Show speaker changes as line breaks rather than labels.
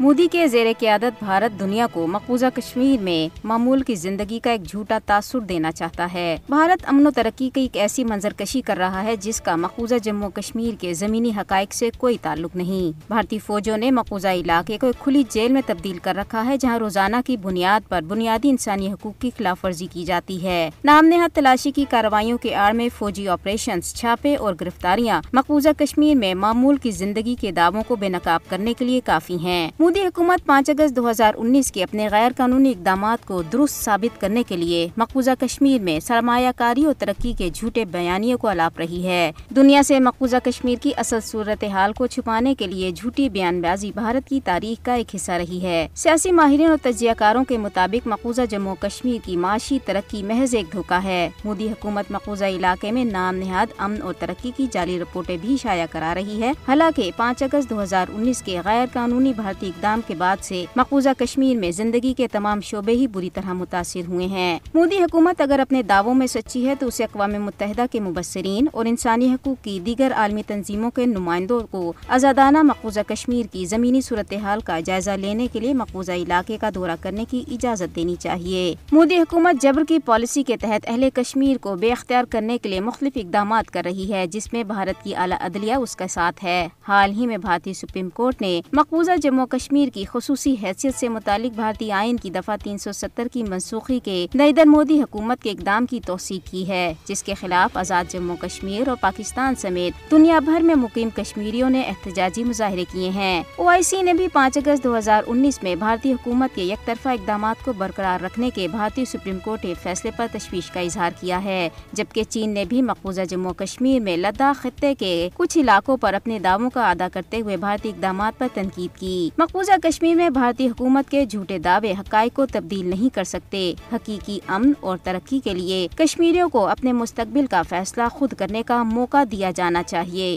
مودی کے زیر قیادت بھارت دنیا کو مقبوضہ کشمیر میں معمول کی زندگی کا ایک جھوٹا تاثر دینا چاہتا ہے۔ بھارت امن و ترقی کی ایک ایسی منظر کشی کر رہا ہے جس کا مقبوضہ جموں کشمیر کے زمینی حقائق سے کوئی تعلق نہیں۔ بھارتی فوجوں نے مقبوضہ علاقے کو ایک کھلی جیل میں تبدیل کر رکھا ہے جہاں روزانہ کی بنیاد پر بنیادی انسانی حقوق کی خلاف ورزی کی جاتی ہے۔ نام نہاد تلاشی کی کارروائیوں کے آڑ میں فوجی آپریشن چھاپے اور گرفتاریاں مقبوضہ کشمیر میں معمول کی زندگی کے دعووں کو بے نقاب کرنے کے لیے کافی ہیں۔ مودی حکومت پانچ اگست دو ہزار انیس کے اپنے غیر قانونی اقدامات کو درست ثابت کرنے کے لیے مقبوضہ کشمیر میں سرمایہ کاری اور ترقی کے جھوٹے بیانیوں کو الاپ رہی ہے۔ دنیا سے مقبوضہ کشمیر کی اصل صورت حال کو چھپانے کے لیے جھوٹی بیان بازی بھارت کی تاریخ کا ایک حصہ رہی ہے۔ سیاسی ماہرین اور تجزیہ کاروں کے مطابق مقبوضہ جموں کشمیر کی معاشی ترقی محض ایک دھوکہ ہے۔ مودی حکومت مقبوضہ علاقے میں نام نہاد، امن اور ترقی کی جعلی رپورٹیں بھی شائع کرا رہی ہے۔ حالانکہ پانچ اگست دو ہزار انیس کے غیر قانونی بھارتی اقدام کے بعد سے مقبوضہ کشمیر میں زندگی کے تمام شعبے ہی بری طرح متاثر ہوئے ہیں۔ مودی حکومت اگر اپنے دعووں میں سچی ہے تو اسے اقوام متحدہ کے مبصرین اور انسانی حقوق کی دیگر عالمی تنظیموں کے نمائندوں کو آزادانہ مقبوضہ کشمیر کی زمینی صورتحال کا جائزہ لینے کے لیے مقبوضہ علاقے کا دورہ کرنے کی اجازت دینی چاہیے۔ مودی حکومت جبر کی پالیسی کے تحت اہل کشمیر کو بے اختیار کرنے کے لیے مختلف اقدامات کر رہی ہے، جس میں بھارت کی اعلیٰ عدلیہ اس کا ساتھ ہے۔ حال ہی میں بھارتی سپریم کورٹ نے مقبوضہ جموں کشمیر کشمیر کی خصوصی حیثیت سے متعلق بھارتی آئین کی دفعہ تین سو ستر کی منسوخی کے نریندر مودی حکومت کے اقدام کی توسیع کی ہے، جس کے خلاف آزاد جموں کشمیر اور پاکستان سمیت دنیا بھر میں مقیم کشمیریوں نے احتجاجی مظاہرے کیے ہیں۔ او آئی سی نے بھی پانچ اگست دو ہزار انیس میں بھارتی حکومت کے یک طرفہ اقدامات کو برقرار رکھنے کے بھارتی سپریم کورٹ کے فیصلے پر تشویش کا اظہار کیا ہے، جبکہ چین نے بھی مقبوضہ جموں کشمیر میں لداخ خطے کے کچھ علاقوں پر اپنے دعووں کا ادا کرتے ہوئے بھارتی اقدامات پر تنقید کی۔ مقبوضہ کشمیر میں بھارتی حکومت کے جھوٹے دعوے حقائق کو تبدیل نہیں کر سکتے۔ حقیقی امن اور ترقی کے لیے کشمیریوں کو اپنے مستقبل کا فیصلہ خود کرنے کا موقع دیا جانا چاہیے۔